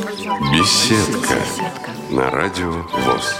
Беседка на радио ВОЗ.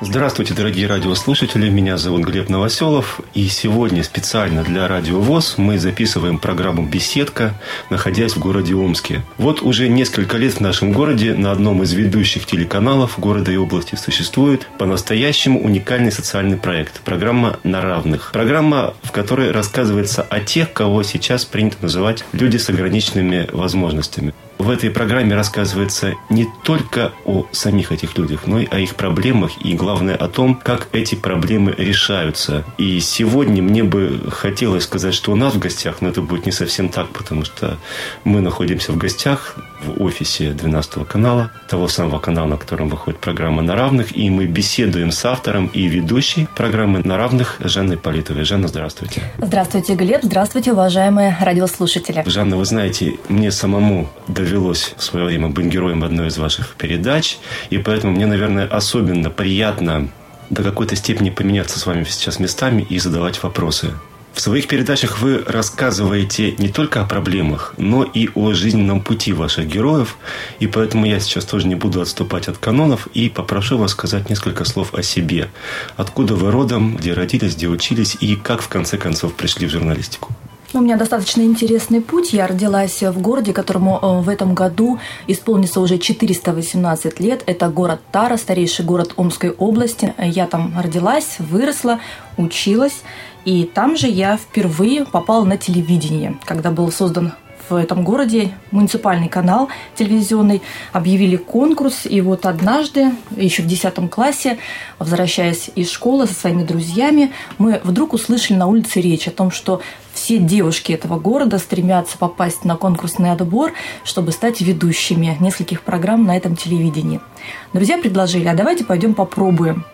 Здравствуйте, дорогие радиослушатели. Меня зовут Глеб Новоселов. И сегодня специально для Радио ВОЗ мы записываем программу «Беседка», находясь в городе Омске. Вот уже несколько лет в нашем городе на одном из ведущих телеканалов города и области существует по-настоящему уникальный социальный проект – программа «На равных». Программа, в которой рассказывается о тех, кого сейчас принято называть люди с ограниченными возможностями. В этой программе рассказывается не только о самих этих людях, но и о их проблемах и, главное, о том, как эти проблемы решаются. И сегодня мне бы хотелось сказать, что у нас в гостях, но это будет не совсем так, потому что мы находимся в гостях в офисе 12 канала, того самого канала, на котором выходит программа «На равных», и мы беседуем с автором и ведущей программы «На равных» Жанной Политовой. Жанна, здравствуйте. Здравствуйте, Глеб. Здравствуйте, уважаемые радиослушатели. Жанна, вы знаете, мне самому довелось в свое время быть героем одной из ваших передач, и поэтому мне, наверное, особенно приятно до какой-то степени поменяться с вами сейчас местами и задавать вопросы. В своих передачах вы рассказываете не только о проблемах, но и о жизненном пути ваших героев. И поэтому я сейчас тоже не буду отступать от канонов и попрошу вас сказать несколько слов о себе. Откуда вы родом, где родились, где учились и как в конце концов пришли в журналистику. Ну, у меня достаточно интересный путь. Я родилась в городе, которому э, в этом году исполнится уже 418 лет. Это город Тара, старейший город Омской области. Я там родилась, выросла, училась. И там же я впервые попала на телевидение, когда был создан в этом городе муниципальный канал телевизионный, объявили конкурс, и вот однажды, еще в 10 классе, возвращаясь из школы со своими друзьями, мы вдруг услышали на улице речь о том, что все девушки этого города стремятся попасть на конкурсный отбор, чтобы стать ведущими нескольких программ на этом телевидении. Друзья предложили, а давайте пойдем попробуем.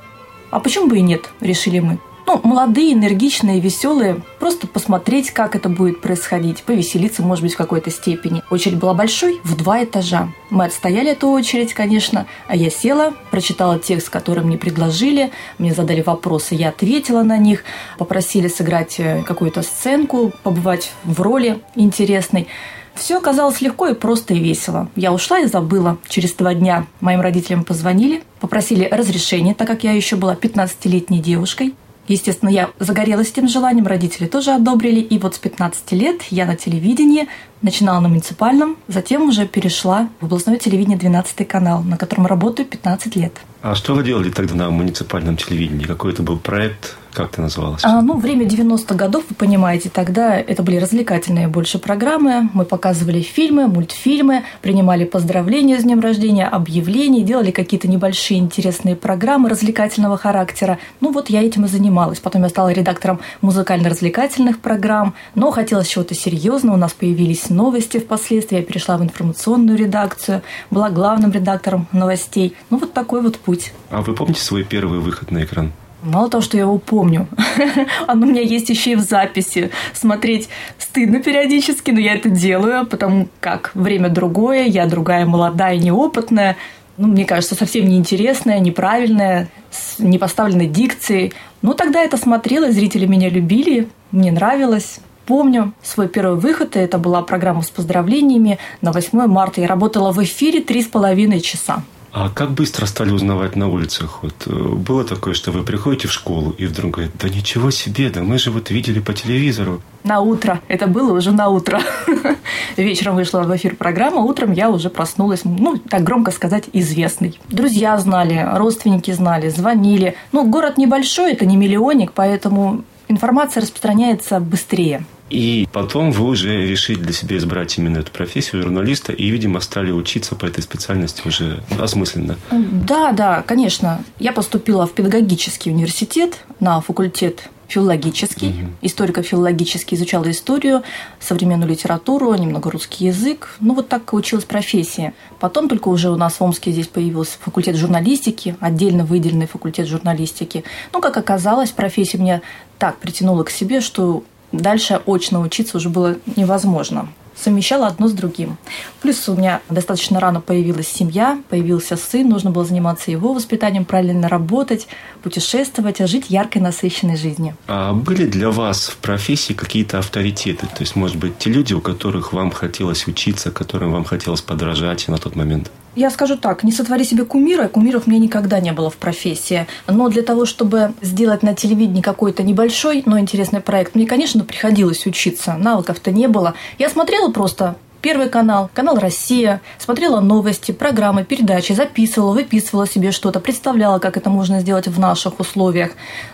А почему бы и нет, решили мы ну, молодые, энергичные, веселые, просто посмотреть, как это будет происходить, повеселиться, может быть, в какой-то степени. Очередь была большой, в два этажа. Мы отстояли эту очередь, конечно, а я села, прочитала текст, который мне предложили, мне задали вопросы, я ответила на них, попросили сыграть э, какую-то сценку, побывать в роли интересной. Все оказалось легко и просто и весело. Я ушла и забыла. Через два дня моим родителям позвонили, попросили разрешения, так как я еще была 15-летней девушкой. Естественно, я загорелась этим желанием, родители тоже одобрили. И вот с 15 лет я на телевидении начинала на муниципальном, затем уже перешла в областное телевидение 12 канал, на котором работаю 15 лет. А что вы делали тогда на муниципальном телевидении? Какой это был проект? Как это называлось? А, ну, время 90-х годов, вы понимаете, тогда это были развлекательные больше программы. Мы показывали фильмы, мультфильмы, принимали поздравления с днем рождения, объявления, делали какие-то небольшие интересные программы развлекательного характера. Ну, вот я этим и занималась. Потом я стала редактором музыкально-развлекательных программ, но хотелось чего-то серьезного. У нас появились новости впоследствии. Я перешла в информационную редакцию, была главным редактором новостей. Ну, вот такой вот путь путь. А вы помните свой первый выход на экран? Мало того, что я его помню, оно у меня есть еще и в записи. Смотреть стыдно периодически, но я это делаю, потому как время другое, я другая, молодая, неопытная. Ну, мне кажется, совсем неинтересная, неправильная, с непоставленной дикцией. Ну, тогда это смотрела, зрители меня любили, мне нравилось. Помню свой первый выход, это была программа с поздравлениями на 8 марта. Я работала в эфире три с половиной часа. А как быстро стали узнавать на улицах? Вот э, было такое, что вы приходите в школу и вдруг говорят, да ничего себе, да мы же вот видели по телевизору. На утро. Это было уже на утро. Вечером вышла в эфир программа, утром я уже проснулась, ну, так громко сказать, известный. Друзья знали, родственники знали, звонили. Ну, город небольшой, это не миллионник, поэтому информация распространяется быстрее. И потом вы уже решили для себя избрать именно эту профессию журналиста и, видимо, стали учиться по этой специальности уже осмысленно. Да, да, конечно. Я поступила в педагогический университет на факультет филологический, угу. историко-филологический, изучала историю, современную литературу, немного русский язык. Ну, вот так училась профессия. Потом только уже у нас в Омске здесь появился факультет журналистики, отдельно выделенный факультет журналистики. Ну, как оказалось, профессия меня так притянула к себе, что дальше очно учиться уже было невозможно совмещала одно с другим. Плюс у меня достаточно рано появилась семья, появился сын, нужно было заниматься его воспитанием, правильно работать, путешествовать, а жить яркой, насыщенной жизнью. А были для вас в профессии какие-то авторитеты? То есть, может быть, те люди, у которых вам хотелось учиться, которым вам хотелось подражать на тот момент? Я скажу так, не сотвори себе кумира, кумиров меня никогда не было в профессии. Но для того, чтобы сделать на телевидении какой-то небольшой, но интересный проект, мне, конечно, приходилось учиться. Навыков-то не было. Я смотрела просто Первый канал, канал «Россия», смотрела новости, программы, передачи, записывала, выписывала себе что-то, представляла, как это можно сделать в наших условиях.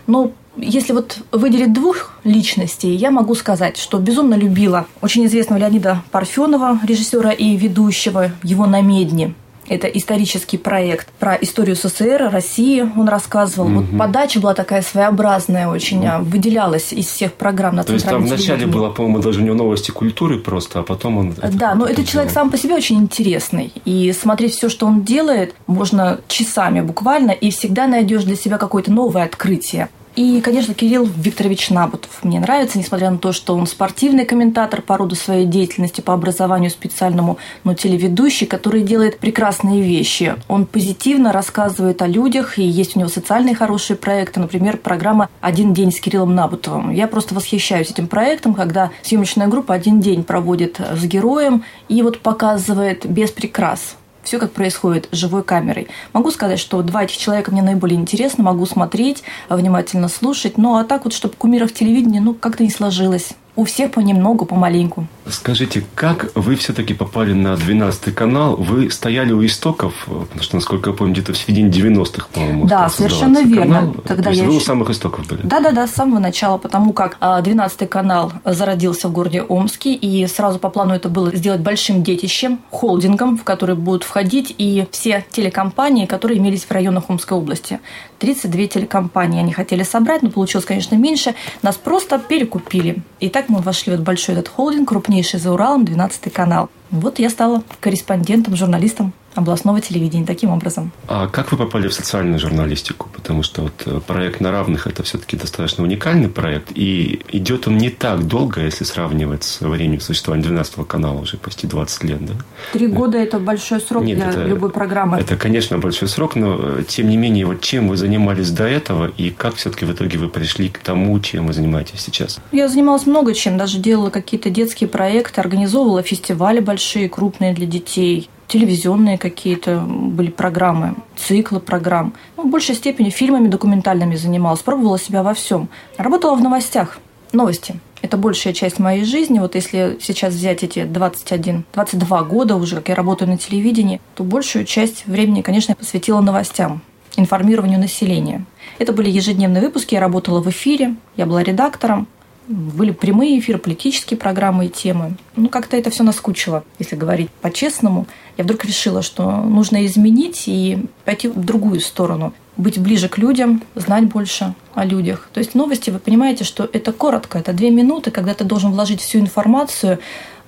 Но если вот выделить двух личностей, я могу сказать, что безумно любила очень известного Леонида Парфенова, режиссера и ведущего его на Медне. Это исторический проект про историю СССР, России он рассказывал. Угу. Вот подача была такая своеобразная очень, угу. выделялась из всех программ на То есть там вначале было, по-моему, даже у него новости культуры просто, а потом он... Да, но этот человек сам по себе очень интересный. И смотреть все, что он делает, можно часами буквально, и всегда найдешь для себя какое-то новое открытие. И, конечно, Кирилл Викторович Набутов мне нравится, несмотря на то, что он спортивный комментатор по роду своей деятельности, по образованию специальному, но телеведущий, который делает прекрасные вещи. Он позитивно рассказывает о людях, и есть у него социальные хорошие проекты, например, программа «Один день с Кириллом Набутовым». Я просто восхищаюсь этим проектом, когда съемочная группа один день проводит с героем и вот показывает без прикрас все как происходит живой камерой. Могу сказать, что два этих человека мне наиболее интересны, могу смотреть, внимательно слушать, ну а так вот, чтобы кумиров телевидения, ну как-то не сложилось у всех понемногу, помаленьку. Скажите, как вы все-таки попали на 12 канал? Вы стояли у истоков, потому что, насколько я помню, где-то в середине 90-х, по-моему, Да, совершенно верно. Канал. Тогда То есть я вы еще... у самых истоков были? Да-да-да, с самого начала, потому как 12 а, канал зародился в городе Омске, и сразу по плану это было сделать большим детищем, холдингом, в который будут входить и все телекомпании, которые имелись в районах Омской области. 32 телекомпании они хотели собрать, но получилось, конечно, меньше. Нас просто перекупили. И так мы вошли в большой этот холдинг, крупнейший за Уралом, 12 канал. Вот я стала корреспондентом, журналистом областного телевидения таким образом. А как вы попали в социальную журналистику? Потому что вот э, проект на равных это все-таки достаточно уникальный проект, и идет он не так долго, если сравнивать с временем существования 12 канала, уже почти 20 лет, да? Три года – это большой срок Нет, для это, любой программы. Это, конечно, большой срок, но э, тем не менее, вот чем вы занимались до этого, и как все-таки в итоге вы пришли к тому, чем вы занимаетесь сейчас? Я занималась много чем, даже делала какие-то детские проекты, организовывала фестивали большие, крупные для детей, телевизионные какие-то были программы, циклы программ. Ну, в большей степени фильмами документальными занималась, пробовала себя во всем. Работала в новостях. Новости. Это большая часть моей жизни. Вот если сейчас взять эти 21, 22 года уже, как я работаю на телевидении, то большую часть времени, конечно, я посвятила новостям, информированию населения. Это были ежедневные выпуски, я работала в эфире, я была редактором, были прямые эфиры, политические программы и темы. Ну, как-то это все наскучило, если говорить по-честному. Я вдруг решила, что нужно изменить и пойти в другую сторону. Быть ближе к людям, знать больше о людях. То есть новости, вы понимаете, что это коротко, это две минуты, когда ты должен вложить всю информацию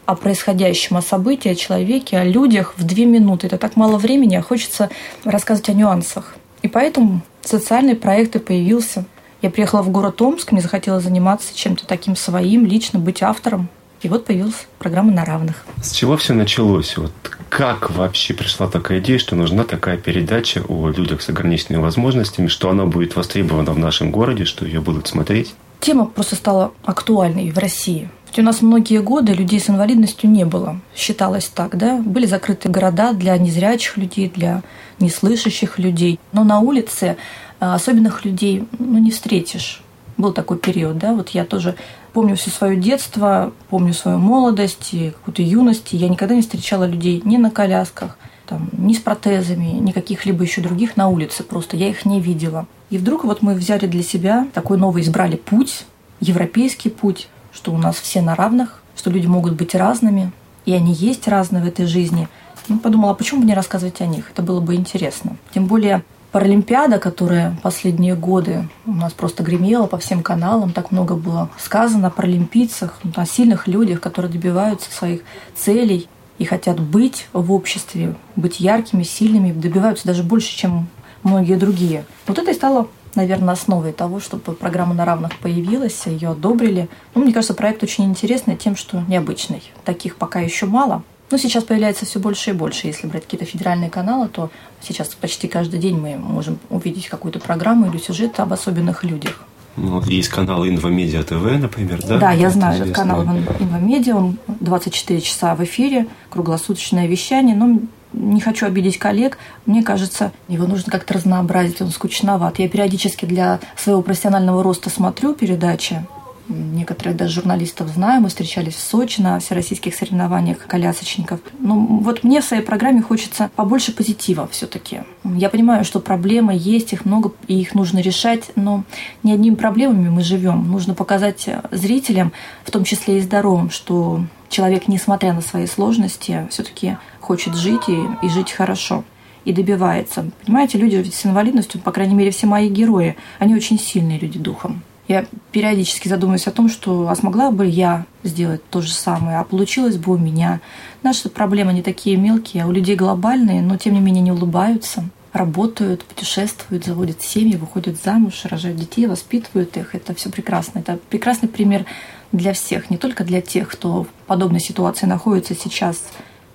о происходящем, о событии, о человеке, о людях в две минуты. Это так мало времени, а хочется рассказывать о нюансах. И поэтому социальный проект и появился – я приехала в город Омск, мне захотелось заниматься чем-то таким своим, лично быть автором. И вот появилась программа «На равных». С чего все началось? Вот как вообще пришла такая идея, что нужна такая передача о людях с ограниченными возможностями, что она будет востребована в нашем городе, что ее будут смотреть? Тема просто стала актуальной в России. Ведь у нас многие годы людей с инвалидностью не было. Считалось так, да? Были закрыты города для незрячих людей, для неслышащих людей. Но на улице особенных людей ну, не встретишь. Был такой период, да, вот я тоже помню все свое детство, помню свою молодость и какую-то юность, и я никогда не встречала людей ни на колясках, там, ни с протезами, ни каких-либо еще других на улице, просто я их не видела. И вдруг вот мы взяли для себя такой новый, избрали путь, европейский путь, что у нас все на равных, что люди могут быть разными, и они есть разные в этой жизни. Ну, подумала, а почему бы не рассказывать о них? Это было бы интересно. Тем более Паралимпиада, которая последние годы у нас просто гремела по всем каналам, так много было сказано о паралимпийцах, о сильных людях, которые добиваются своих целей и хотят быть в обществе, быть яркими, сильными, добиваются даже больше, чем многие другие. Вот это и стало наверное, основой того, чтобы программа на равных появилась, ее одобрили. Ну, мне кажется, проект очень интересный тем, что необычный. Таких пока еще мало. Но сейчас появляется все больше и больше. Если брать какие-то федеральные каналы, то сейчас почти каждый день мы можем увидеть какую-то программу или сюжет об особенных людях. Ну, есть канал Инвамедиа ТВ, например, да? Да, я знаю этот канал Инвамедиа, он 24 часа в эфире, круглосуточное вещание, но не хочу обидеть коллег, мне кажется, его нужно как-то разнообразить, он скучноват. Я периодически для своего профессионального роста смотрю передачи, некоторых даже журналистов знаю, мы встречались в Сочи на всероссийских соревнованиях колясочников. Но ну, вот мне в своей программе хочется побольше позитива все-таки. Я понимаю, что проблемы есть, их много, и их нужно решать, но не одними проблемами мы живем. Нужно показать зрителям, в том числе и здоровым, что человек, несмотря на свои сложности, все-таки хочет жить и, и жить хорошо и добивается. Понимаете, люди с инвалидностью, по крайней мере, все мои герои, они очень сильные люди духом. Я периодически задумываюсь о том, что а смогла бы я сделать то же самое, а получилось бы у меня. Наши проблемы не такие мелкие, а у людей глобальные, но тем не менее не улыбаются, работают, путешествуют, заводят семьи, выходят замуж, рожают детей, воспитывают их. Это все прекрасно. Это прекрасный пример для всех, не только для тех, кто в подобной ситуации находится сейчас,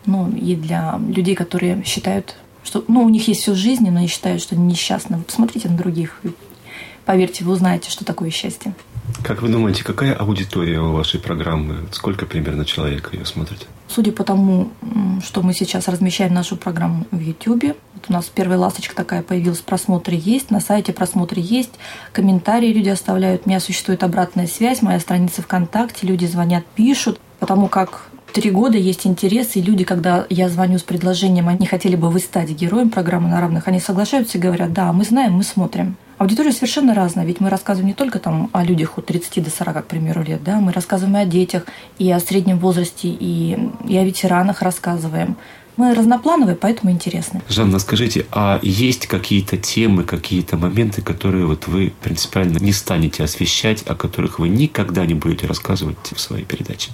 но и для людей, которые считают, что ну, у них есть всю жизнь, но они считают, что они несчастны. Посмотрите на других, Поверьте, вы узнаете, что такое счастье. Как вы думаете, какая аудитория у вашей программы? Сколько примерно человек ее смотрит? Судя по тому, что мы сейчас размещаем нашу программу в YouTube, вот у нас первая ласточка такая появилась, просмотры есть, на сайте просмотры есть, комментарии люди оставляют, у меня существует обратная связь, моя страница ВКонтакте, люди звонят, пишут, потому как три года есть интерес, и люди, когда я звоню с предложением, они хотели бы вы стать героем программы на равных, они соглашаются и говорят, да, мы знаем, мы смотрим. Аудитория совершенно разная, ведь мы рассказываем не только там о людях от 30 до 40, к примеру, лет, да, мы рассказываем и о детях, и о среднем возрасте, и, и о ветеранах рассказываем. Мы разноплановые, поэтому интересны. Жанна, скажите, а есть какие-то темы, какие-то моменты, которые вот вы принципиально не станете освещать, о которых вы никогда не будете рассказывать в своей передаче?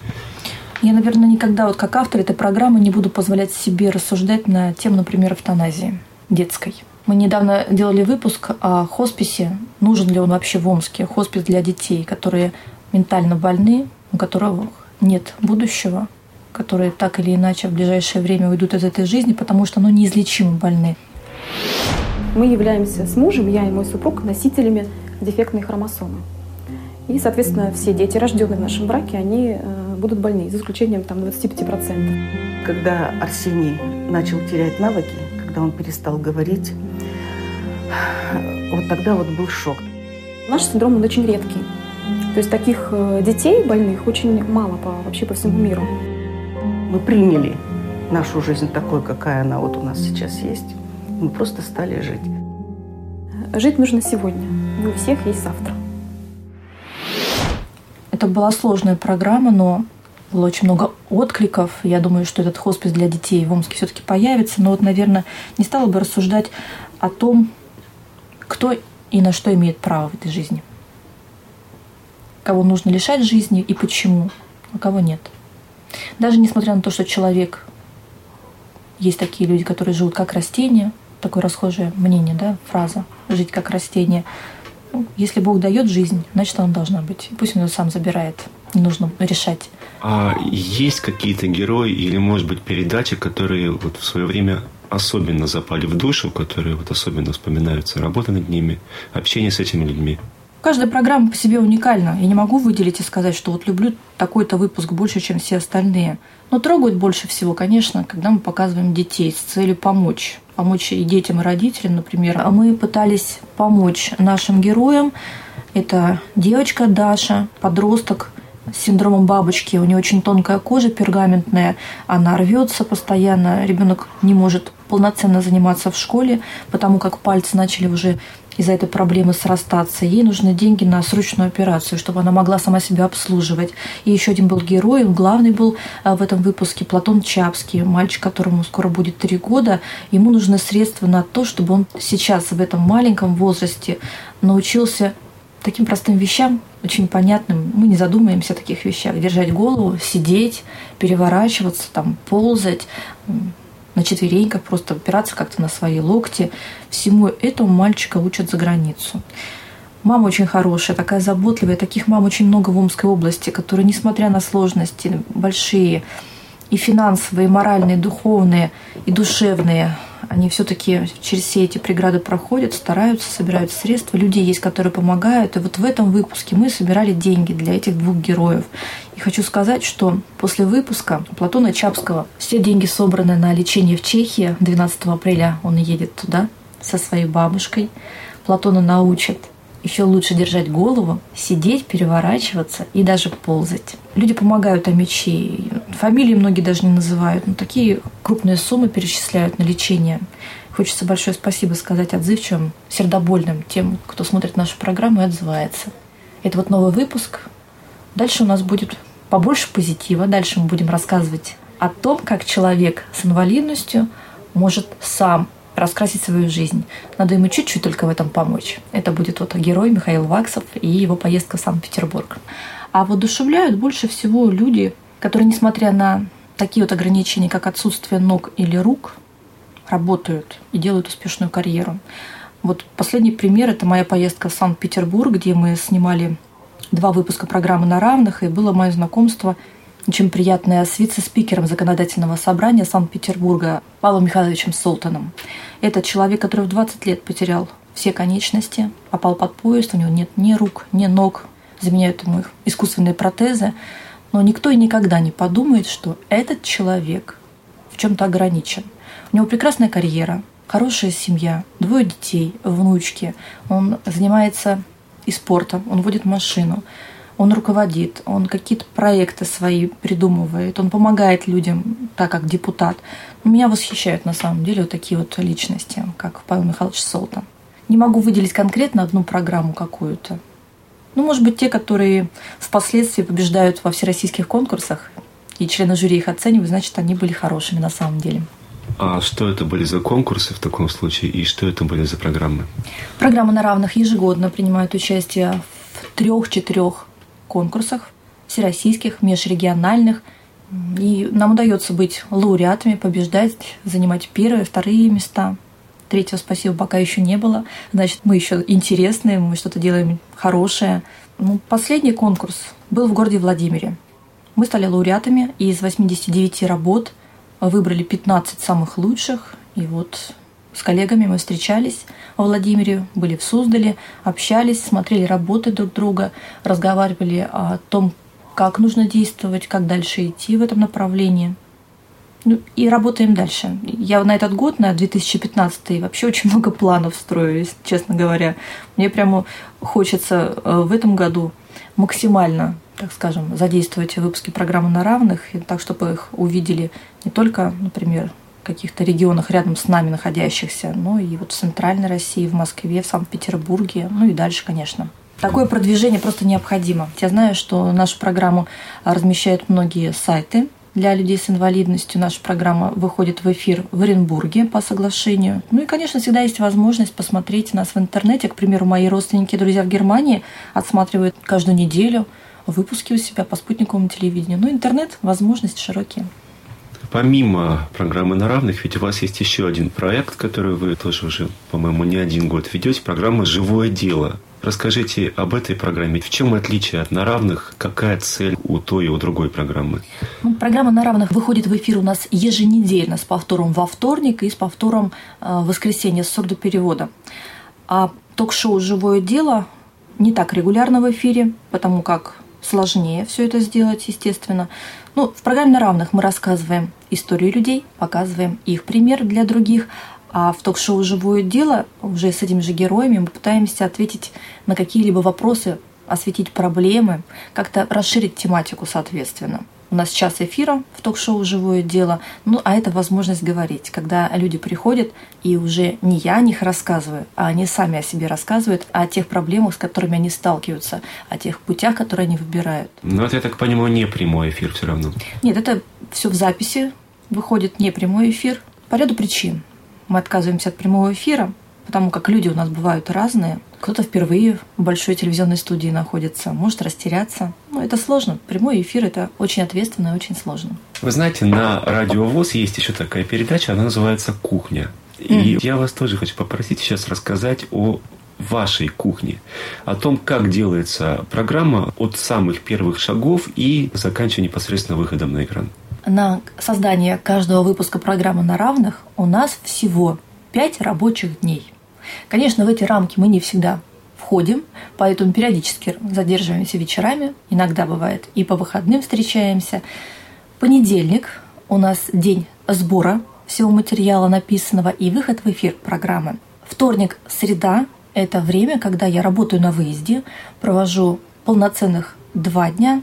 Я, наверное, никогда вот как автор этой программы не буду позволять себе рассуждать на тему, например, эвтаназии детской. Мы недавно делали выпуск о хосписе. Нужен ли он вообще в Омске? Хоспис для детей, которые ментально больны, у которых нет будущего, которые так или иначе в ближайшее время уйдут из этой жизни, потому что ну, неизлечимо больны. Мы являемся с мужем, я и мой супруг, носителями дефектной хромосомы. И, соответственно, все дети, рожденные в нашем браке, они э, будут больны, за исключением там, 25%. Когда Арсений начал терять навыки, когда он перестал говорить, вот тогда вот был шок. Наш синдром, он очень редкий. То есть таких э, детей больных очень мало по, вообще по всему миру. Мы приняли нашу жизнь такой, какая она вот у нас сейчас есть. Мы просто стали жить. Жить нужно сегодня. Не у всех есть завтра. Это была сложная программа, но было очень много откликов. Я думаю, что этот хоспис для детей в Омске все-таки появится. Но вот, наверное, не стала бы рассуждать о том, кто и на что имеет право в этой жизни. Кого нужно лишать жизни и почему, а кого нет. Даже несмотря на то, что человек, есть такие люди, которые живут как растение, такое расхожее мнение, да, фраза «жить как растение», ну, если Бог дает жизнь, значит, она должна быть. Пусть он ее сам забирает. Не нужно решать. А есть какие-то герои или, может быть, передачи, которые вот в свое время особенно запали в душу, которые вот особенно вспоминаются, работа над ними, общение с этими людьми? Каждая программа по себе уникальна. Я не могу выделить и сказать, что вот люблю такой-то выпуск больше, чем все остальные. Но трогают больше всего, конечно, когда мы показываем детей с целью помочь. Помочь и детям, и родителям, например. А мы пытались помочь нашим героям. Это девочка Даша, подросток, с синдромом бабочки. У нее очень тонкая кожа, пергаментная. Она рвется постоянно. Ребенок не может полноценно заниматься в школе, потому как пальцы начали уже из-за этой проблемы срастаться. Ей нужны деньги на срочную операцию, чтобы она могла сама себя обслуживать. И еще один был герой, он главный был а, в этом выпуске, Платон Чапский, мальчик, которому скоро будет три года. Ему нужны средства на то, чтобы он сейчас в этом маленьком возрасте научился таким простым вещам, очень понятным. Мы не задумаемся о таких вещах. Держать голову, сидеть, переворачиваться, там, ползать, на четвереньках, просто опираться как-то на свои локти. Всему этому мальчика учат за границу. Мама очень хорошая, такая заботливая. Таких мам очень много в Омской области, которые, несмотря на сложности большие, и финансовые, и моральные, и духовные, и душевные, они все-таки через все эти преграды проходят, стараются, собирают средства. Люди есть, которые помогают. И вот в этом выпуске мы собирали деньги для этих двух героев. И хочу сказать, что после выпуска Платона Чапского все деньги собраны на лечение в Чехии. 12 апреля он едет туда со своей бабушкой. Платона научит еще лучше держать голову, сидеть, переворачиваться и даже ползать. Люди помогают Амичи. Фамилии многие даже не называют, но такие крупные суммы перечисляют на лечение. Хочется большое спасибо сказать отзывчивым, сердобольным тем, кто смотрит нашу программу и отзывается. Это вот новый выпуск. Дальше у нас будет побольше позитива. Дальше мы будем рассказывать о том, как человек с инвалидностью может сам раскрасить свою жизнь. Надо ему чуть-чуть только в этом помочь. Это будет вот герой Михаил Ваксов и его поездка в Санкт-Петербург. А воодушевляют больше всего люди, которые, несмотря на такие вот ограничения, как отсутствие ног или рук, работают и делают успешную карьеру. Вот последний пример – это моя поездка в Санкт-Петербург, где мы снимали два выпуска программы «На равных», и было мое знакомство – очень приятное с вице-спикером Законодательного собрания Санкт-Петербурга Павлом Михайловичем Солтаном. Это человек, который в 20 лет потерял все конечности, попал под поезд, у него нет ни рук, ни ног, заменяют ему их искусственные протезы. Но никто и никогда не подумает, что этот человек в чем-то ограничен. У него прекрасная карьера, хорошая семья, двое детей, внучки. Он занимается и спортом, он водит машину он руководит, он какие-то проекты свои придумывает, он помогает людям, так как депутат. Меня восхищают на самом деле вот такие вот личности, как Павел Михайлович Солтан. Не могу выделить конкретно одну программу какую-то. Ну, может быть, те, которые впоследствии побеждают во всероссийских конкурсах, и члены жюри их оценивают, значит, они были хорошими на самом деле. А что это были за конкурсы в таком случае, и что это были за программы? Программы на равных ежегодно принимают участие в трех-четырех конкурсах, всероссийских, межрегиональных. И нам удается быть лауреатами, побеждать, занимать первые, вторые места. Третьего спасибо пока еще не было. Значит, мы еще интересные, мы что-то делаем хорошее. Ну, последний конкурс был в городе Владимире. Мы стали лауреатами, из 89 работ выбрали 15 самых лучших. И вот с коллегами мы встречались во Владимире, были в Суздале, общались, смотрели работы друг друга, разговаривали о том, как нужно действовать, как дальше идти в этом направлении. Ну, и работаем дальше. Я на этот год, на 2015 вообще очень много планов строю, честно говоря. Мне прямо хочется э, в этом году максимально, так скажем, задействовать выпуски программы на равных, так, чтобы их увидели не только, например, каких-то регионах рядом с нами находящихся, ну и вот в Центральной России, в Москве, в Санкт-Петербурге, ну и дальше, конечно. Такое продвижение просто необходимо. Я знаю, что нашу программу размещают многие сайты для людей с инвалидностью. Наша программа выходит в эфир в Оренбурге по соглашению. Ну и, конечно, всегда есть возможность посмотреть нас в интернете. К примеру, мои родственники друзья в Германии отсматривают каждую неделю выпуски у себя по спутниковому телевидению. Ну, интернет, возможности широкие. Помимо программы на равных, ведь у вас есть еще один проект, который вы тоже уже, по-моему, не один год ведете, программа «Живое дело». Расскажите об этой программе. В чем отличие от на равных? Какая цель у той и у другой программы? Ну, программа на равных выходит в эфир у нас еженедельно с повтором во вторник и с повтором э, в воскресенье с сурдоперевода. А ток-шоу «Живое дело» не так регулярно в эфире, потому как сложнее все это сделать, естественно. Ну, в программе на равных мы рассказываем историю людей, показываем их пример для других, а в ток-шоу «Живое дело» уже с этими же героями мы пытаемся ответить на какие-либо вопросы, осветить проблемы, как-то расширить тематику соответственно. У нас час эфира в ток-шоу «Живое дело», ну, а это возможность говорить, когда люди приходят, и уже не я о них рассказываю, а они сами о себе рассказывают, о тех проблемах, с которыми они сталкиваются, о тех путях, которые они выбирают. Но это, я так понимаю, не прямой эфир все равно. Нет, это все в записи, выходит не прямой эфир по ряду причин. Мы отказываемся от прямого эфира, потому как люди у нас бывают разные – Кто-то впервые в большой телевизионной студии находится, может растеряться. Но это сложно. Прямой эфир – это очень ответственно и очень сложно. Вы знаете, на Радио ВОЗ есть еще такая передача, она называется «Кухня». И mm. я вас тоже хочу попросить сейчас рассказать о вашей кухне, о том, как делается программа от самых первых шагов и заканчивая непосредственно выходом на экран. На создание каждого выпуска программы на равных у нас всего пять рабочих дней. Конечно, в эти рамки мы не всегда входим, поэтому периодически задерживаемся вечерами, иногда бывает и по выходным встречаемся. Понедельник у нас день сбора всего материала написанного и выход в эфир программы. Вторник, среда – это время, когда я работаю на выезде, провожу полноценных два дня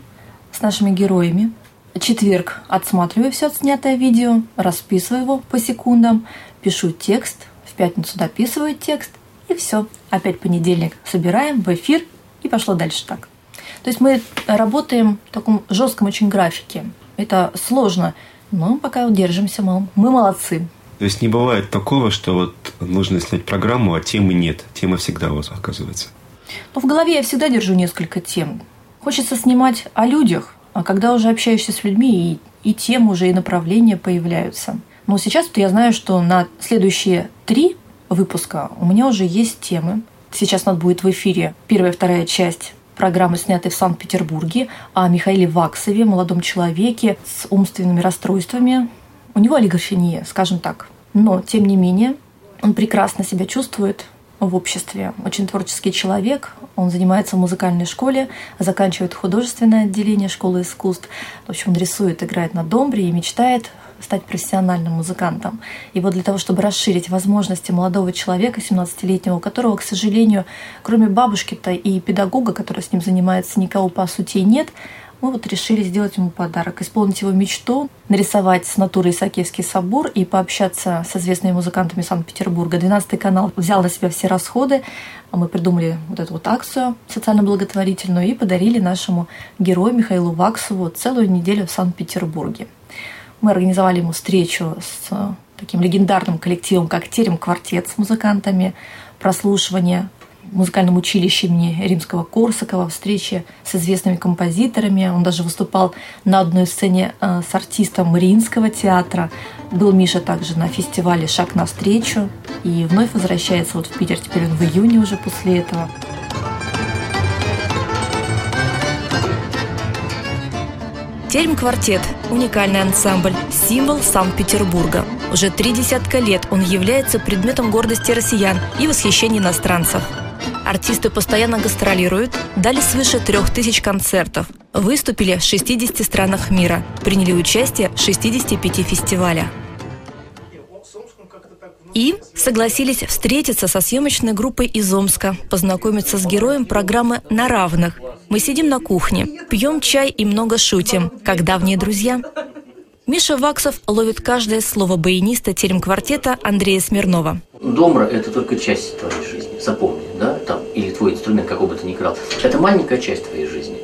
с нашими героями. Четверг отсматриваю все отснятое видео, расписываю его по секундам, пишу текст, пятницу дописываю текст, и все. Опять понедельник собираем в эфир, и пошло дальше так. То есть мы работаем в таком жестком очень графике. Это сложно, но пока удержимся, мы, мы молодцы. То есть не бывает такого, что вот нужно снять программу, а темы нет. Тема всегда у вас оказывается. Но в голове я всегда держу несколько тем. Хочется снимать о людях, а когда уже общаешься с людьми, и, и темы уже, и направления появляются. Но сейчас я знаю, что на следующие три выпуска у меня уже есть темы. Сейчас у нас будет в эфире первая и вторая часть программы, снятой в Санкт-Петербурге, о Михаиле Ваксове, молодом человеке с умственными расстройствами, у него олигофрения, скажем так. Но, тем не менее, он прекрасно себя чувствует в обществе. Очень творческий человек. Он занимается в музыкальной школе, заканчивает художественное отделение школы искусств. В общем, он рисует, играет на домбре и мечтает стать профессиональным музыкантом. И вот для того, чтобы расширить возможности молодого человека, 17-летнего, у которого, к сожалению, кроме бабушки-то и педагога, который с ним занимается, никого по сути нет, мы вот решили сделать ему подарок, исполнить его мечту, нарисовать с натуры Исаакиевский собор и пообщаться с известными музыкантами Санкт-Петербурга. 12 канал взял на себя все расходы, а мы придумали вот эту вот акцию социально-благотворительную и подарили нашему герою Михаилу Ваксову целую неделю в Санкт-Петербурге. Мы организовали ему встречу с таким легендарным коллективом, как Терем Квартет с музыкантами, прослушивание в музыкальном училище имени Римского Корсакова, встречи с известными композиторами. Он даже выступал на одной сцене э, с артистом Мариинского театра. Был Миша также на фестивале «Шаг навстречу» и вновь возвращается вот в Питер, теперь он в июне уже после этого. Терем квартет – уникальный ансамбль, символ Санкт-Петербурга. Уже три десятка лет он является предметом гордости россиян и восхищения иностранцев. Артисты постоянно гастролируют, дали свыше трех тысяч концертов, выступили в 60 странах мира, приняли участие в 65 фестивалях. И согласились встретиться со съемочной группой из Омска, познакомиться с героем программы «На равных». Мы сидим на кухне, пьем чай и много шутим, как давние друзья. Миша Ваксов ловит каждое слово баяниста терем-квартета Андрея Смирнова. Домра – это только часть твоей жизни, запомни, да, там, или твой инструмент, какой бы ты ни играл. Это маленькая часть твоей жизни.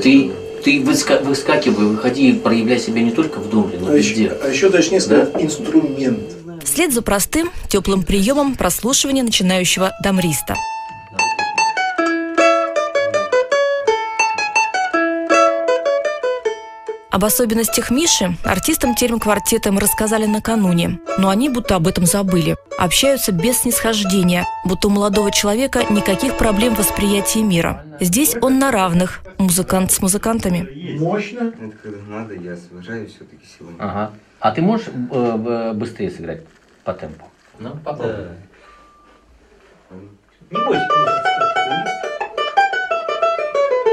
Ты, ты выска, выскакивай, выходи, проявляй себя не только в домре, но а везде. Еще, а еще точнее сказать, да? инструмент. Вслед за простым, теплым приемом прослушивания начинающего домриста – Об особенностях Миши артистам терем-квартета мы рассказали накануне, но они будто об этом забыли. Общаются без снисхождения, будто у молодого человека никаких проблем в восприятии мира. Здесь он на равных, музыкант с музыкантами. Мощно. Это когда надо, я сложаю все-таки сегодня. Ага. А ты можешь э, быстрее сыграть по темпу? Ну, попробуй. Да. Не бойся.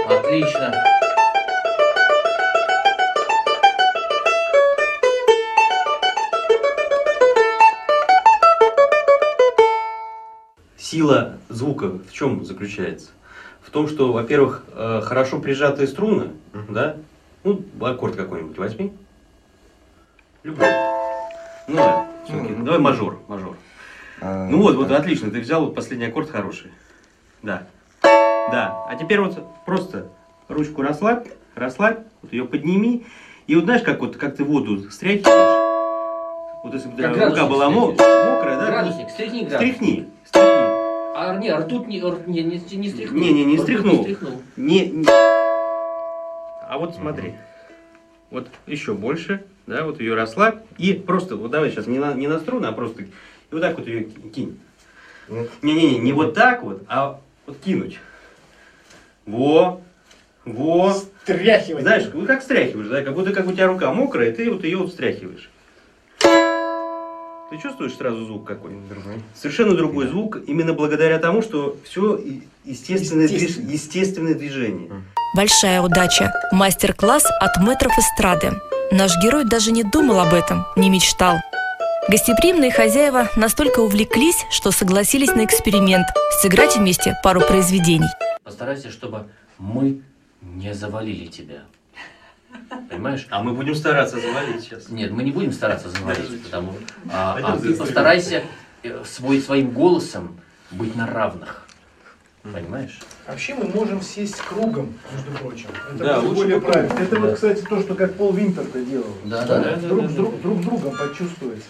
Отлично. Сила звука в чем заключается? В том, что, во-первых, э, хорошо прижатые струны, uh-huh. да? Ну, аккорд какой-нибудь возьми. Любой. Ну, да. Uh-huh. Давай мажор, мажор. Uh-huh. Ну вот, вот, отлично, ты взял вот последний аккорд хороший. Да. Да. А теперь вот просто ручку расслабь, расслабь, вот ее подними. И вот знаешь, как вот, как ты воду стряхиваешь? Вот если бы рука была мокрая, да? Градусник, стряхни градусник. Стряхни, стряхни. А, не, ртуть не, р- не, не, не стряхнул. Не, не, не стряхнул. Не стряхнул. Не, не- А вот смотри. Вот еще больше, да, вот ее расслабь. И просто, вот давай сейчас не на, не на струны, а просто и вот так вот ее кинь. Не-не-не, не вот так вот, а вот кинуть. Во, во. Стряхивать. Знаешь, ну как стряхиваешь, да, как будто как у тебя рука мокрая, и ты вот ее вот стряхиваешь. Ты чувствуешь сразу звук какой? Другой. Совершенно другой звук, именно благодаря тому, что все естественное, движ- естественное движение. Большая удача. Мастер-класс от метров эстрады. Наш герой даже не думал об этом, не мечтал. Гостеприимные хозяева настолько увлеклись, что согласились на эксперимент – сыграть вместе пару произведений. Постарайся, чтобы мы не завалили тебя. Понимаешь? А мы будем стараться завалить сейчас. Нет, мы не будем стараться завалить, потому а, а ты постарайся э, свой, своим голосом быть на равных. Понимаешь? Вообще мы можем сесть кругом, между прочим. Это Да, лучше более правильно. Это Да. вот, кстати, то, что как Пол Винтер-то делал. Да, да, да. друг, с друг, друг с другом почувствовать.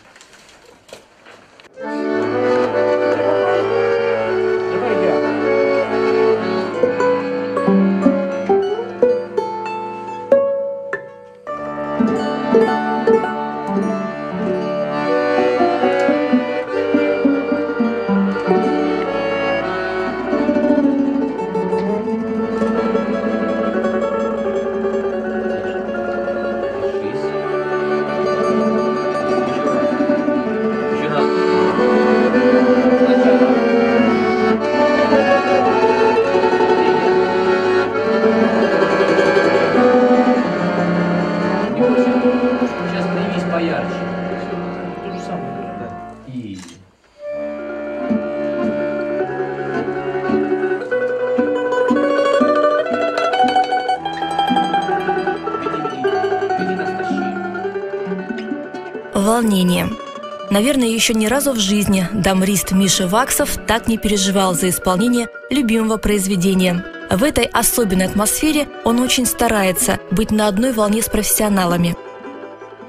Наверное, еще ни разу в жизни дамрист Миша Ваксов так не переживал за исполнение любимого произведения. В этой особенной атмосфере он очень старается быть на одной волне с профессионалами.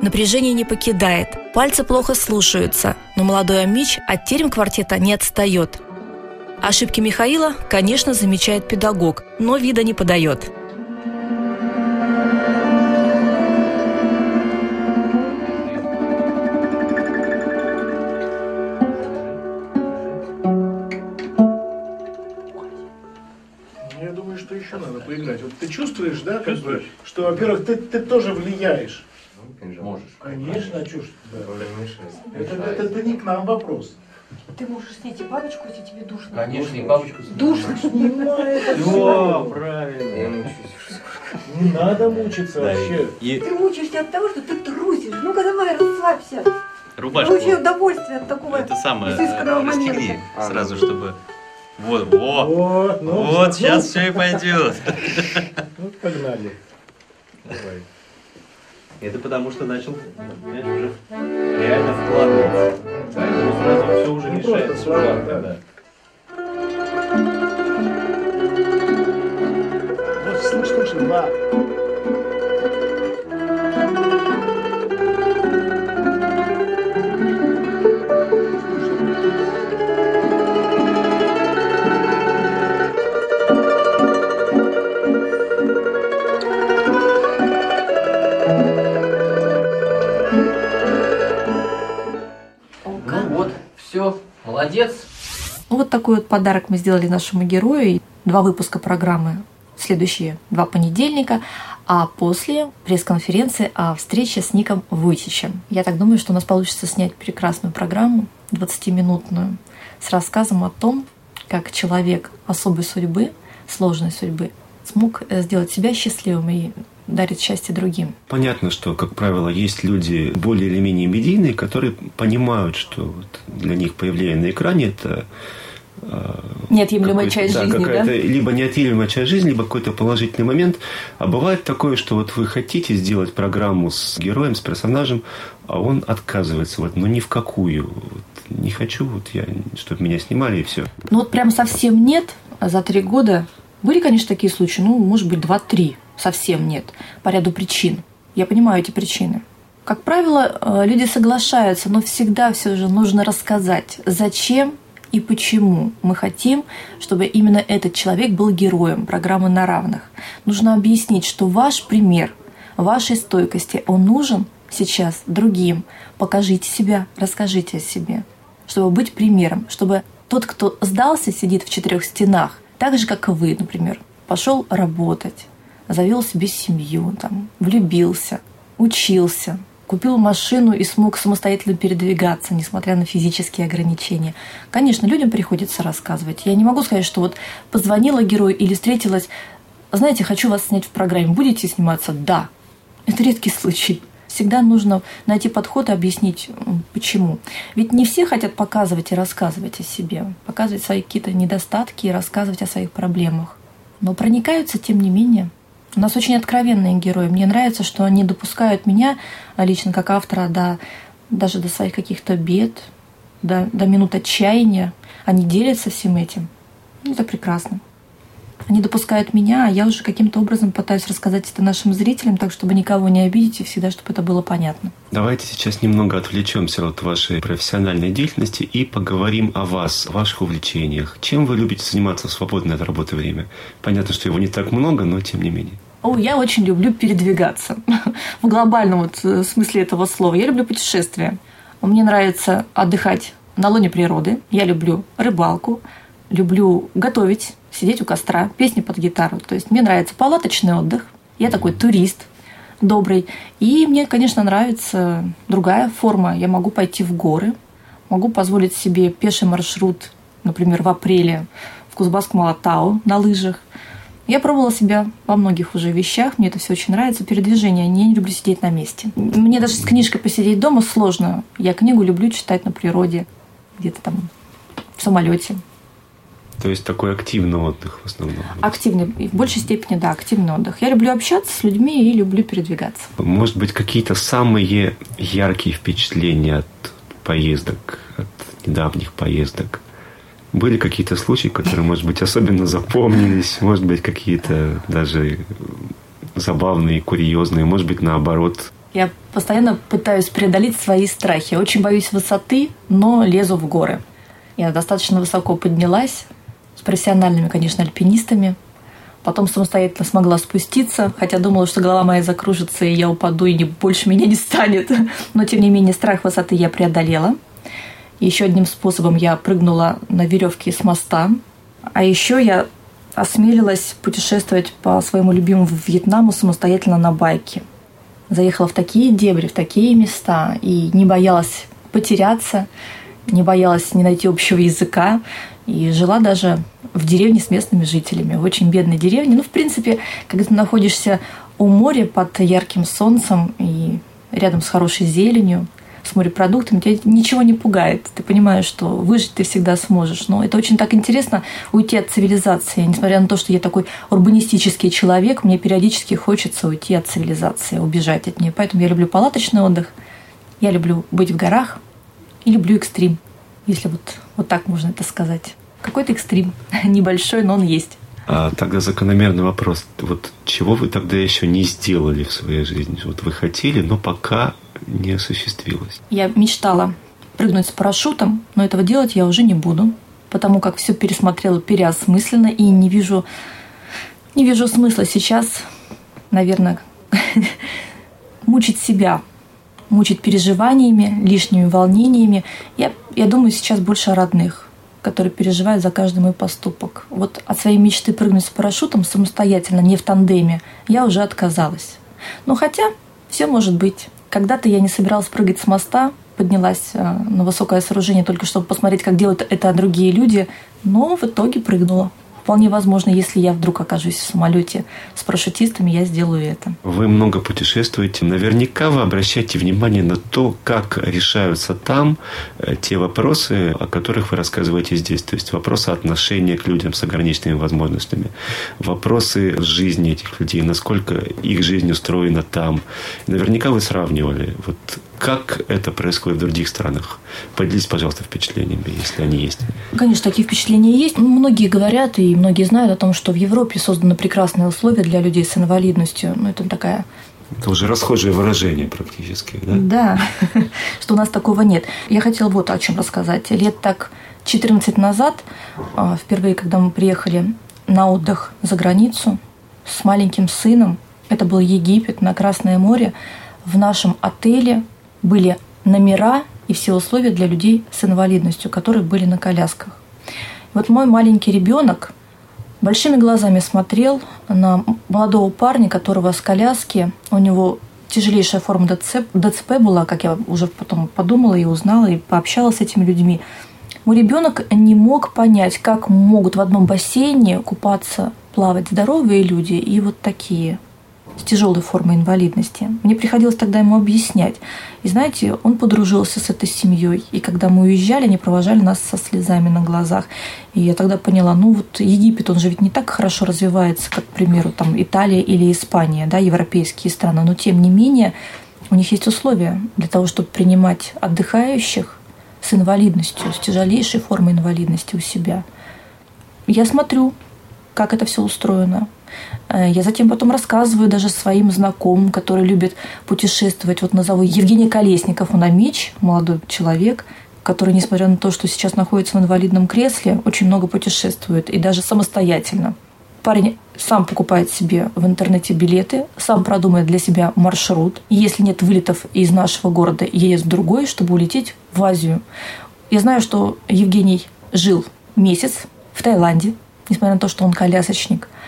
Напряжение не покидает, пальцы плохо слушаются, но молодой Амич от терем квартета не отстает. Ошибки Михаила, конечно, замечает педагог, но вида не подает. Ты чувствуешь, да, как бы, что, во-первых, ты, ты тоже влияешь. Ну, конечно. Можешь. Конечно, а ж, да. Это, это, это не к нам вопрос. Ты можешь снять и бабочку, если тебе душно. Конечно, и бабочку Душно. Снимай это О, всё. правильно. Я. Не надо мучиться Да, вообще. и Ты мучаешься от того, что ты трусишь. Ну-ка давай, расслабься. рубашку. Получи удовольствие от такого Это самое, э, расстегни сразу, чтобы... Вот, во, Вот, ну, вот, ну, сейчас все и пойдет. Ну, погнали. Давай. Это потому что начал, понимаешь, уже реально вкладываться. Поэтому сразу все уже Не мешает. просто слова, Ладно, да. Вот, слушай, слушай, два. Молодец. Вот такой вот подарок мы сделали нашему герою. Два выпуска программы следующие два понедельника, а после пресс-конференции о встрече с Ником Вуйтичем. Я так думаю, что у нас получится снять прекрасную программу, 20-минутную, с рассказом о том, как человек особой судьбы, сложной судьбы, смог э, сделать себя счастливым и дарит счастье другим. Понятно, что, как правило, есть люди более или менее медийные, которые понимают, что вот для них появление на экране это э, Неотъемлемая часть да, жизни, да? либо неотъемлемая часть жизни, либо какой-то положительный момент. А бывает такое, что вот вы хотите сделать программу с героем, с персонажем, а он отказывается. Вот, ну ни в какую. Вот, не хочу, вот я, чтобы меня снимали и все. Ну вот прям совсем нет. А за три года были, конечно, такие случаи. Ну, может быть, два-три. Совсем нет. По ряду причин. Я понимаю эти причины. Как правило, э, люди соглашаются, но всегда все же нужно рассказать, зачем и почему мы хотим, чтобы именно этот человек был героем программы «На равных». Нужно объяснить, что ваш пример вашей стойкости, он нужен сейчас другим. Покажите себя, расскажите о себе, чтобы быть примером, чтобы тот, кто сдался, сидит в четырех стенах, так же, как и вы, например, пошел работать, завел себе семью, там, влюбился, учился, купил машину и смог самостоятельно передвигаться, несмотря на физические ограничения. Конечно, людям приходится рассказывать. Я не могу сказать, что вот позвонила герою или встретилась, знаете, хочу вас снять в программе, будете сниматься? Да. Это редкий случай. Всегда нужно найти подход и объяснить, почему. Ведь не все хотят показывать и рассказывать о себе, показывать свои какие-то недостатки и рассказывать о своих проблемах. Но проникаются, тем не менее. У нас очень откровенные герои. Мне нравится, что они допускают меня а, лично как автора до, даже до своих каких-то бед, до, до минут отчаяния. Они делятся всем этим. Это прекрасно. Они допускают меня, а я уже каким-то образом пытаюсь рассказать это нашим зрителям, так чтобы никого не обидеть и всегда, чтобы это было понятно. Давайте сейчас немного отвлечемся от вашей профессиональной деятельности и поговорим о вас, о ваших увлечениях. Чем вы любите заниматься в свободное от работы время? Понятно, что его не так много, но тем не менее. О, я очень люблю передвигаться. В глобальном вот э, смысле этого слова. Я люблю путешествия. Мне нравится отдыхать на лоне природы. Я люблю рыбалку. Люблю готовить сидеть у костра, песни под гитару. То есть мне нравится палаточный отдых. Я такой турист добрый. И мне, конечно, нравится другая форма. Я могу пойти в горы, могу позволить себе пеший маршрут, например, в апреле в Кузбасск-Малатау на лыжах. Я пробовала себя во многих уже вещах, мне это все очень нравится. Передвижение, я не люблю сидеть на месте. Мне даже с книжкой посидеть дома сложно. Я книгу люблю читать на природе, где-то там в самолете. То есть такой активный отдых в основном. Активный, в большей степени, да, активный отдых. Я люблю общаться с людьми и люблю передвигаться. Может быть, какие-то самые яркие впечатления от поездок, от недавних поездок? Были какие-то случаи, которые, может быть, особенно запомнились, может быть, какие-то даже забавные, курьезные, может быть, наоборот. Я постоянно пытаюсь преодолеть свои страхи. Очень боюсь высоты, но лезу в горы. Я достаточно высоко поднялась, профессиональными, конечно, альпинистами. Потом самостоятельно смогла спуститься, хотя думала, что голова моя закружится, и я упаду, и больше меня не станет. Но, тем не менее, страх высоты я преодолела. Еще одним способом я прыгнула на веревке с моста. А еще я осмелилась путешествовать по своему любимому Вьетнаму самостоятельно на байке. Заехала в такие дебри, в такие места и не боялась потеряться, не боялась не найти общего языка. И жила даже в деревне с местными жителями, в очень бедной деревне. Ну, в принципе, когда ты находишься у моря под ярким солнцем и рядом с хорошей зеленью, с морепродуктами, тебя ничего не пугает. Ты понимаешь, что выжить ты всегда сможешь. Но это очень так интересно уйти от цивилизации. Несмотря на то, что я такой урбанистический человек, мне периодически хочется уйти от цивилизации, убежать от нее. Поэтому я люблю палаточный отдых, я люблю быть в горах и люблю экстрим если вот, вот так можно это сказать. Какой-то экстрим, небольшой, но он есть. А тогда закономерный вопрос. Вот чего вы тогда еще не сделали в своей жизни? Вот вы хотели, но пока не осуществилось. Я мечтала прыгнуть с парашютом, но этого делать я уже не буду, потому как все пересмотрела переосмысленно и не вижу, не вижу смысла сейчас, наверное, мучить себя мучить переживаниями, лишними волнениями. Я, я думаю сейчас больше о родных, которые переживают за каждый мой поступок. Вот от своей мечты прыгнуть с парашютом самостоятельно, не в тандеме, я уже отказалась. Но хотя все может быть. Когда-то я не собиралась прыгать с моста, поднялась э, на высокое сооружение только чтобы посмотреть, как делают это другие люди, но в итоге прыгнула. Вполне возможно, если я вдруг окажусь в самолете с парашютистами, я сделаю это. Вы много путешествуете. Наверняка вы обращаете внимание на то, как решаются там э, те вопросы, о которых вы рассказываете здесь. То есть вопросы отношения к людям с ограниченными возможностями, вопросы жизни этих людей, насколько их жизнь устроена там. Наверняка вы сравнивали. Вот как это происходит в других странах? Поделитесь, пожалуйста, впечатлениями, если они есть. Конечно, такие впечатления есть. Многие говорят и многие знают о том, что в Европе созданы прекрасные условия для людей с инвалидностью. Ну, это такая это уже расхожее выражение практически, да? Да, что у нас такого нет. Я хотела вот о чем рассказать. Лет так 14 назад, а, впервые, когда мы приехали на отдых за границу с маленьким сыном, это был Египет на Красное море, в нашем отеле были номера и все условия для людей с инвалидностью, которые были на колясках. Вот мой маленький ребенок большими глазами смотрел на молодого парня, которого с коляски, у него тяжелейшая форма ДЦП, ДЦП была, как я уже потом подумала и узнала, и пообщалась с этими людьми. Мой ребенок не мог понять, как могут в одном бассейне купаться, плавать здоровые люди и вот такие с тяжелой формой инвалидности. Мне приходилось тогда ему объяснять. И знаете, он подружился с этой семьей. И когда мы уезжали, они провожали нас со слезами на глазах. И я тогда поняла, ну вот Египет, он же ведь не так хорошо развивается, как, к примеру, там Италия или Испания, да, европейские страны. Но тем не менее, у них есть условия для того, чтобы принимать отдыхающих с инвалидностью, с тяжелейшей формой инвалидности у себя. Я смотрю, как это все устроено. Э, я затем потом рассказываю даже своим знакомым, которые любят путешествовать. Вот назову Евгений Колесников, он амич, молодой человек, который, несмотря на то, что сейчас находится в инвалидном кресле, очень много путешествует и даже самостоятельно. Парень сам покупает себе в интернете билеты, сам продумает для себя маршрут. И если нет вылетов из нашего города, едет в другой, чтобы улететь в Азию. Я знаю, что Евгений жил месяц в Таиланде, несмотря на то, что он колясочник –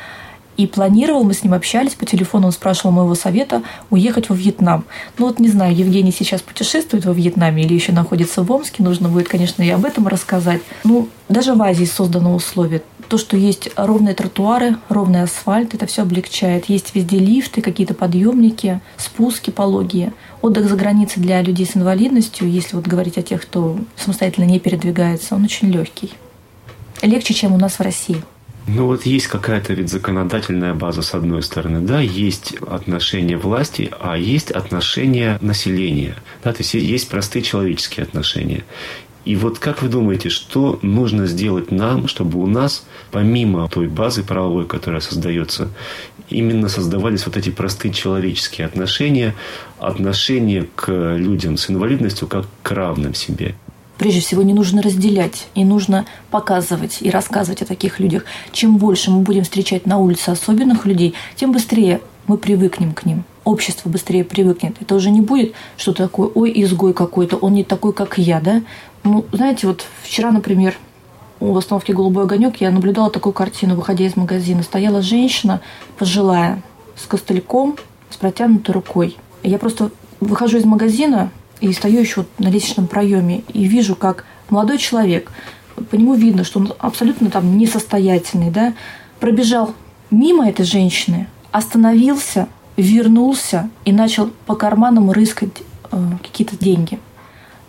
и планировал, мы с ним общались по телефону, он спрашивал моего совета уехать во Вьетнам. Ну вот не знаю, Евгений сейчас путешествует во Вьетнаме или еще находится в Омске, нужно будет, конечно, и об этом рассказать. Ну, даже в Азии создано условие. То, что есть ровные тротуары, ровный асфальт, это все облегчает. Есть везде лифты, какие-то подъемники, спуски пологие. Отдых за границей для людей с инвалидностью, если вот говорить о тех, кто самостоятельно не передвигается, он очень легкий. Легче, чем у нас в России. Ну вот есть какая-то ведь законодательная база с одной стороны, да, есть отношения власти, а есть отношения населения, да, то есть есть простые человеческие отношения. И вот как вы думаете, что нужно сделать нам, чтобы у нас, помимо той базы правовой, которая создается, именно создавались вот эти простые человеческие отношения, отношения к людям с инвалидностью как к равным себе? Прежде всего, не нужно разделять, и нужно показывать и рассказывать о таких людях. Чем больше мы будем встречать на улице особенных людей, тем быстрее мы привыкнем к ним. Общество быстрее привыкнет. Это уже не будет что-то такое, ой, изгой какой-то, он не такой, как я, да? Ну, знаете, вот вчера, например, у остановки «Голубой огонек» я наблюдала такую картину, выходя из магазина. Стояла женщина пожилая с костыльком, с протянутой рукой. я просто выхожу из магазина, и стою еще на лестничном проеме и вижу, как молодой человек, по нему видно, что он абсолютно там несостоятельный, да, пробежал мимо этой женщины, остановился, вернулся и начал по карманам рыскать э, какие-то деньги.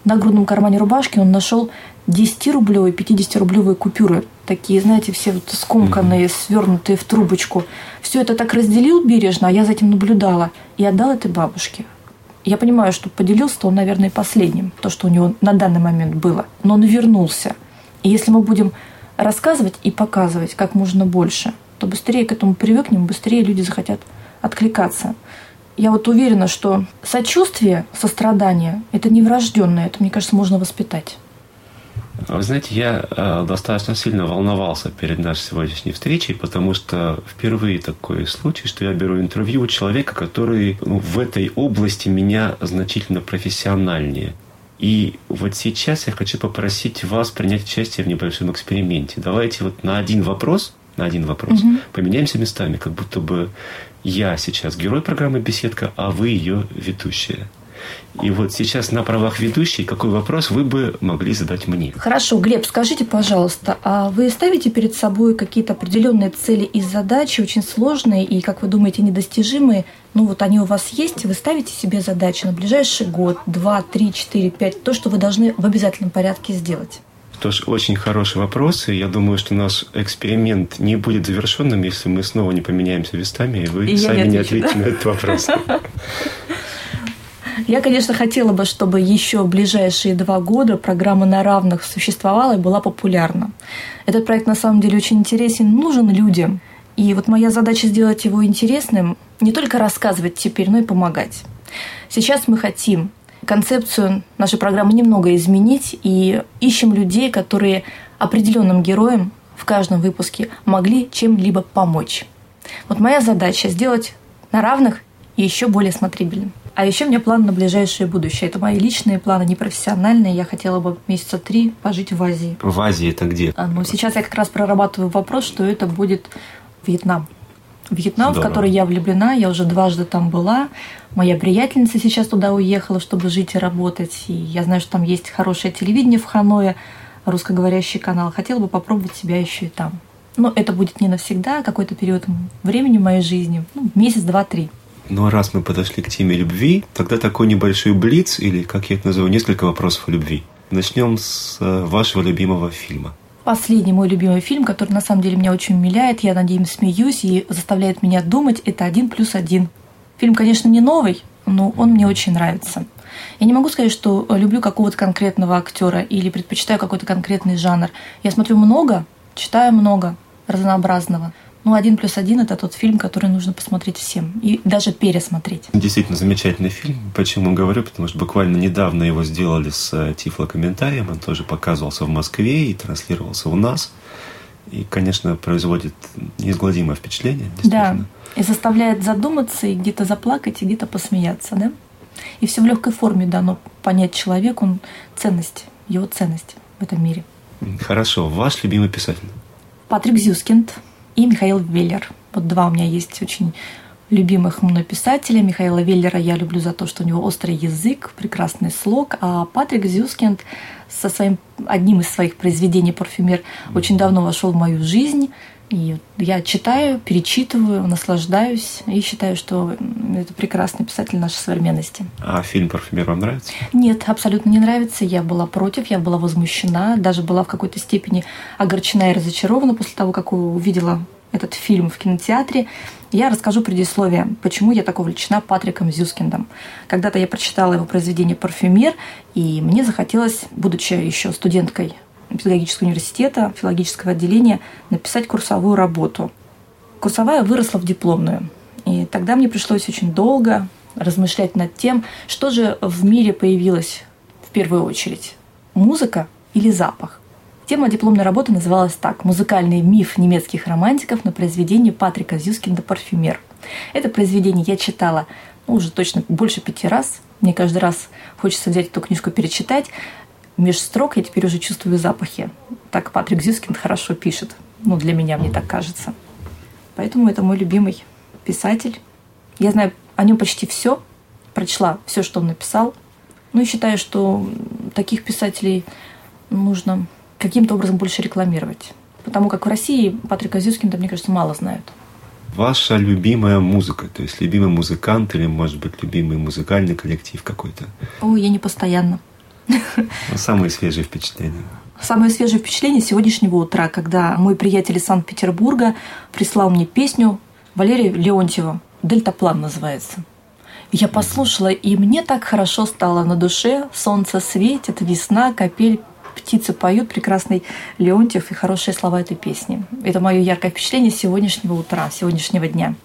На грудном кармане рубашки он нашел 10-рублевые, 50-рублевые купюры. Такие, знаете, все вот скомканные, свернутые в трубочку. Все это так разделил бережно, а я за этим наблюдала. И отдал этой бабушке. Я понимаю, что поделился-то он, наверное, последним, то, что у него на данный момент было. Но он вернулся. И если мы будем рассказывать и показывать как можно больше, то быстрее к этому привыкнем, быстрее люди захотят откликаться. Я вот уверена, что сочувствие, сострадание – это не врожденное, это, мне кажется, можно воспитать. Вы знаете, я э, достаточно сильно волновался перед нашей сегодняшней встречей, потому что впервые такой случай, что я беру интервью у человека, который ну, в этой области меня значительно профессиональнее. И вот сейчас я хочу попросить вас принять участие в небольшом эксперименте. Давайте вот на один вопрос, на один вопрос угу. поменяемся местами, как будто бы я сейчас герой программы «Беседка», а вы ее ведущая. И вот сейчас на правах ведущей, какой вопрос вы бы могли задать мне? Хорошо, Глеб, скажите, пожалуйста, а вы ставите перед собой какие-то определенные цели и задачи, очень сложные и, как вы думаете, недостижимые? Ну вот они у вас есть, вы ставите себе задачи на ближайший год, два, три, четыре, пять, то, что вы должны в обязательном порядке сделать? Тоже очень хороший вопрос, и я думаю, что наш эксперимент не будет завершенным, если мы снова не поменяемся местами, и вы и сами не, не ответите да? на этот вопрос. Я, конечно, хотела бы, чтобы еще ближайшие два года программа на равных существовала и была популярна. Этот проект на самом деле очень интересен, нужен людям. И вот моя задача сделать его интересным, не только рассказывать теперь, но и помогать. Сейчас мы хотим концепцию нашей программы немного изменить и ищем людей, которые определенным героям в каждом выпуске могли чем-либо помочь. Вот моя задача сделать на равных и еще более смотрибельным. А еще у меня план на ближайшее будущее. Это мои личные планы, не профессиональные. Я хотела бы месяца три пожить в Азии. В Азии это где? А, ну, сейчас я как раз прорабатываю вопрос, что это будет Вьетнам. Вьетнам, Здорово. в который я влюблена, я уже дважды там была. Моя приятельница сейчас туда уехала, чтобы жить и работать. И я знаю, что там есть хорошее телевидение в Ханое, русскоговорящий канал. Хотела бы попробовать себя еще и там. Но это будет не навсегда, а какой-то период времени в моей жизни. Ну, месяц, два, три. Ну а раз мы подошли к теме любви, тогда такой небольшой блиц, или, как я это называю, несколько вопросов о любви. Начнем с э, вашего любимого фильма. Последний мой любимый фильм, который на самом деле меня очень умиляет, я над ним смеюсь и заставляет меня думать, это «Один плюс один». Фильм, конечно, не новый, но он мне очень нравится. Я не могу сказать, что люблю какого-то конкретного актера или предпочитаю какой-то конкретный жанр. Я смотрю много, читаю много разнообразного – ну, «Один плюс один» — это тот фильм, который нужно посмотреть всем и даже пересмотреть. Действительно замечательный фильм. Почему говорю? Потому что буквально недавно его сделали с э, тифлокомментарием. Он тоже показывался в Москве и транслировался у нас. И, конечно, производит неизгладимое впечатление. Да, и заставляет задуматься, и где-то заплакать, и где-то посмеяться, да? И все в легкой форме дано понять человеку ценность, его ценность в этом мире. Хорошо. Ваш любимый писатель? Патрик Зюскинд и Михаил Веллер. Вот два у меня есть очень любимых мной писателя. Михаила Веллера я люблю за то, что у него острый язык, прекрасный слог, а Патрик Зюскинд со своим одним из своих произведений «Парфюмер» очень давно вошел в мою жизнь. И я читаю, перечитываю, наслаждаюсь и считаю, что это прекрасный писатель нашей современности. А фильм «Парфюмер» вам нравится? Нет, абсолютно не нравится. Я была против, я была возмущена, даже была в какой-то степени огорчена и разочарована после того, как увидела этот фильм в кинотеатре. Я расскажу предисловие, почему я так увлечена Патриком Зюскиндом. Когда-то я прочитала его произведение «Парфюмер», и мне захотелось, будучи еще студенткой педагогического университета, филологического отделения, написать курсовую работу. Курсовая выросла в дипломную. И тогда мне пришлось очень долго размышлять над тем, что же в мире появилось в первую очередь. Музыка или запах? Тема дипломной работы называлась так «Музыкальный миф немецких романтиков на произведении Патрика Зюскинда «Парфюмер». Это произведение я читала ну, уже точно больше пяти раз. Мне каждый раз хочется взять эту книжку перечитать меж строк я теперь уже чувствую запахи. Так Патрик Зюскинд хорошо пишет. Ну, для меня, мне так кажется. Поэтому это мой любимый писатель. Я знаю о нем почти все, прочла все, что он написал. Ну и считаю, что таких писателей нужно каким-то образом больше рекламировать. Потому как в России Патрика Зюскинда, мне кажется, мало знают. Ваша любимая музыка, то есть любимый музыкант или, может быть, любимый музыкальный коллектив какой-то? Ой, я не постоянно. Ну, самые свежие впечатления. Самое свежее впечатление сегодняшнего утра, когда мой приятель из Санкт-Петербурга прислал мне песню Валерия Леонтьева «Дельтаплан» называется. Я послушала, и мне так хорошо стало на душе. Солнце светит, весна, капель, птицы поют, прекрасный Леонтьев и хорошие слова этой песни. Это мое яркое впечатление сегодняшнего утра, сегодняшнего дня.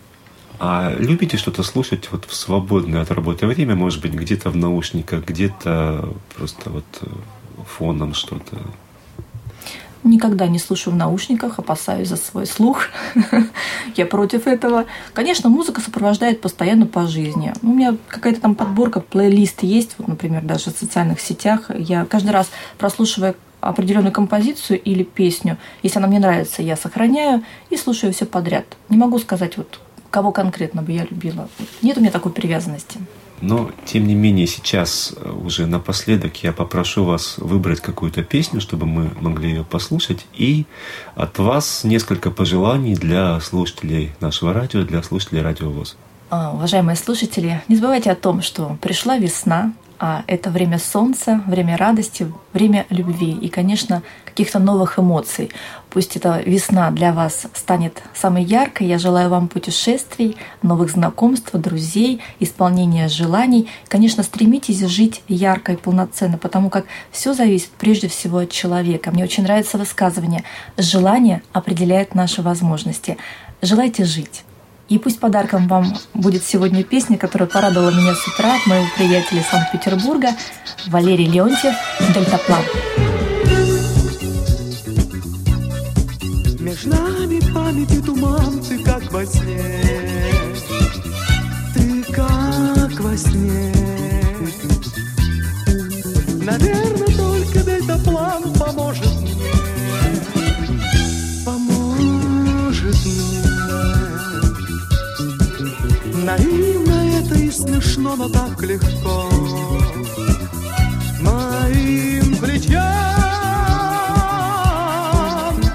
А любите что-то слушать вот в свободное от работы время, может быть, где-то в наушниках, где-то просто вот э, фоном что-то? Никогда не слушаю в наушниках, опасаюсь за свой слух. Я против этого. Конечно, музыка сопровождает постоянно по жизни. У меня какая-то там подборка, плейлист есть, вот, например, даже в социальных сетях. Я каждый раз прослушивая определенную композицию или песню, если она мне нравится, я сохраняю и слушаю все подряд. Не могу сказать, вот кого конкретно бы я любила. Нет у меня такой привязанности. Но, тем не менее, сейчас э, уже напоследок я попрошу вас выбрать какую-то песню, чтобы мы могли ее послушать. И от вас несколько пожеланий для слушателей нашего радио, для слушателей Радио ВОЗ. А, уважаемые слушатели, не забывайте о том, что пришла весна, а это время солнца, время радости, время любви и, конечно, каких-то новых эмоций. Пусть эта весна для вас станет самой яркой. Я желаю вам путешествий, новых знакомств, друзей, исполнения желаний. Конечно, стремитесь жить ярко и полноценно, потому как все зависит прежде всего от человека. Мне очень нравится высказывание «желание определяет наши возможности». Желайте жить И пусть подарком вам будет сегодня песня, которая порадовала меня с утра от моего приятеля Санкт-Петербурга, Валерий Леонтьев «Дельтаплан». Меж нами памяти туман, ты как во сне, ты как во сне. Наверное, только дельтаплан поможет мне, поможет мне. Наивно это и смешно, но так легко. Моим плечам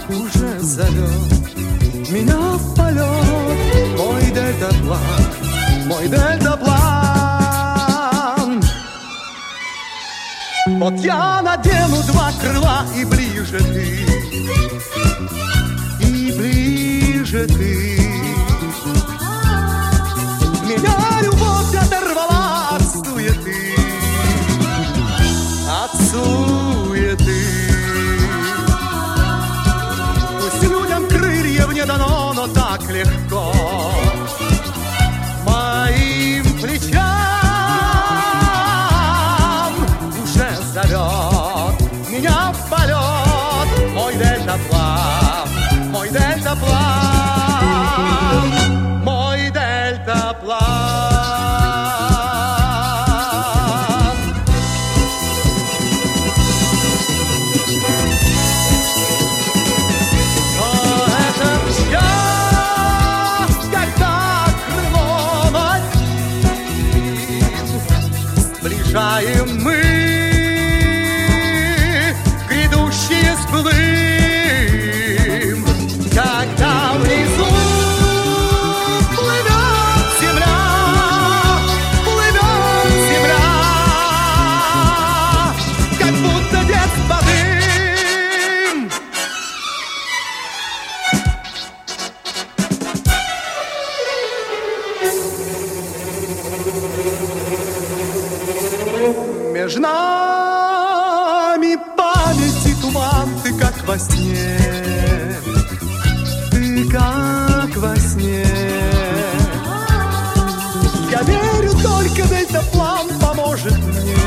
уже зовет Меня в полет. Мой дельтаплан Мой дельтаплан. Вот я надену два крыла и ближе ты И ближе ты от Между нами памяти туман, ты как во сне, ты как во сне. Я верю, только дельтаплан поможет мне,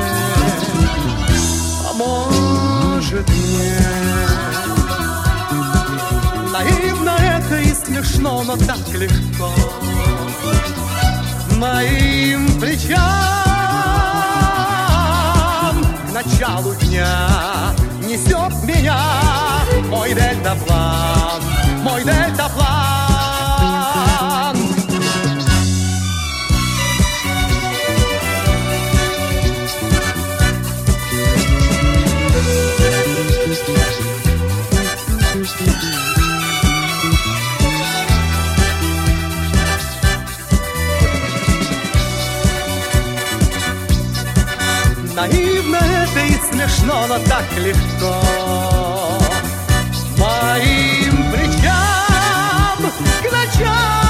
поможет мне. Наивно это и смешно, но так легко моим плечам. К началу дня несет меня мой дельтаплан, но так легко. Моим плечам к началу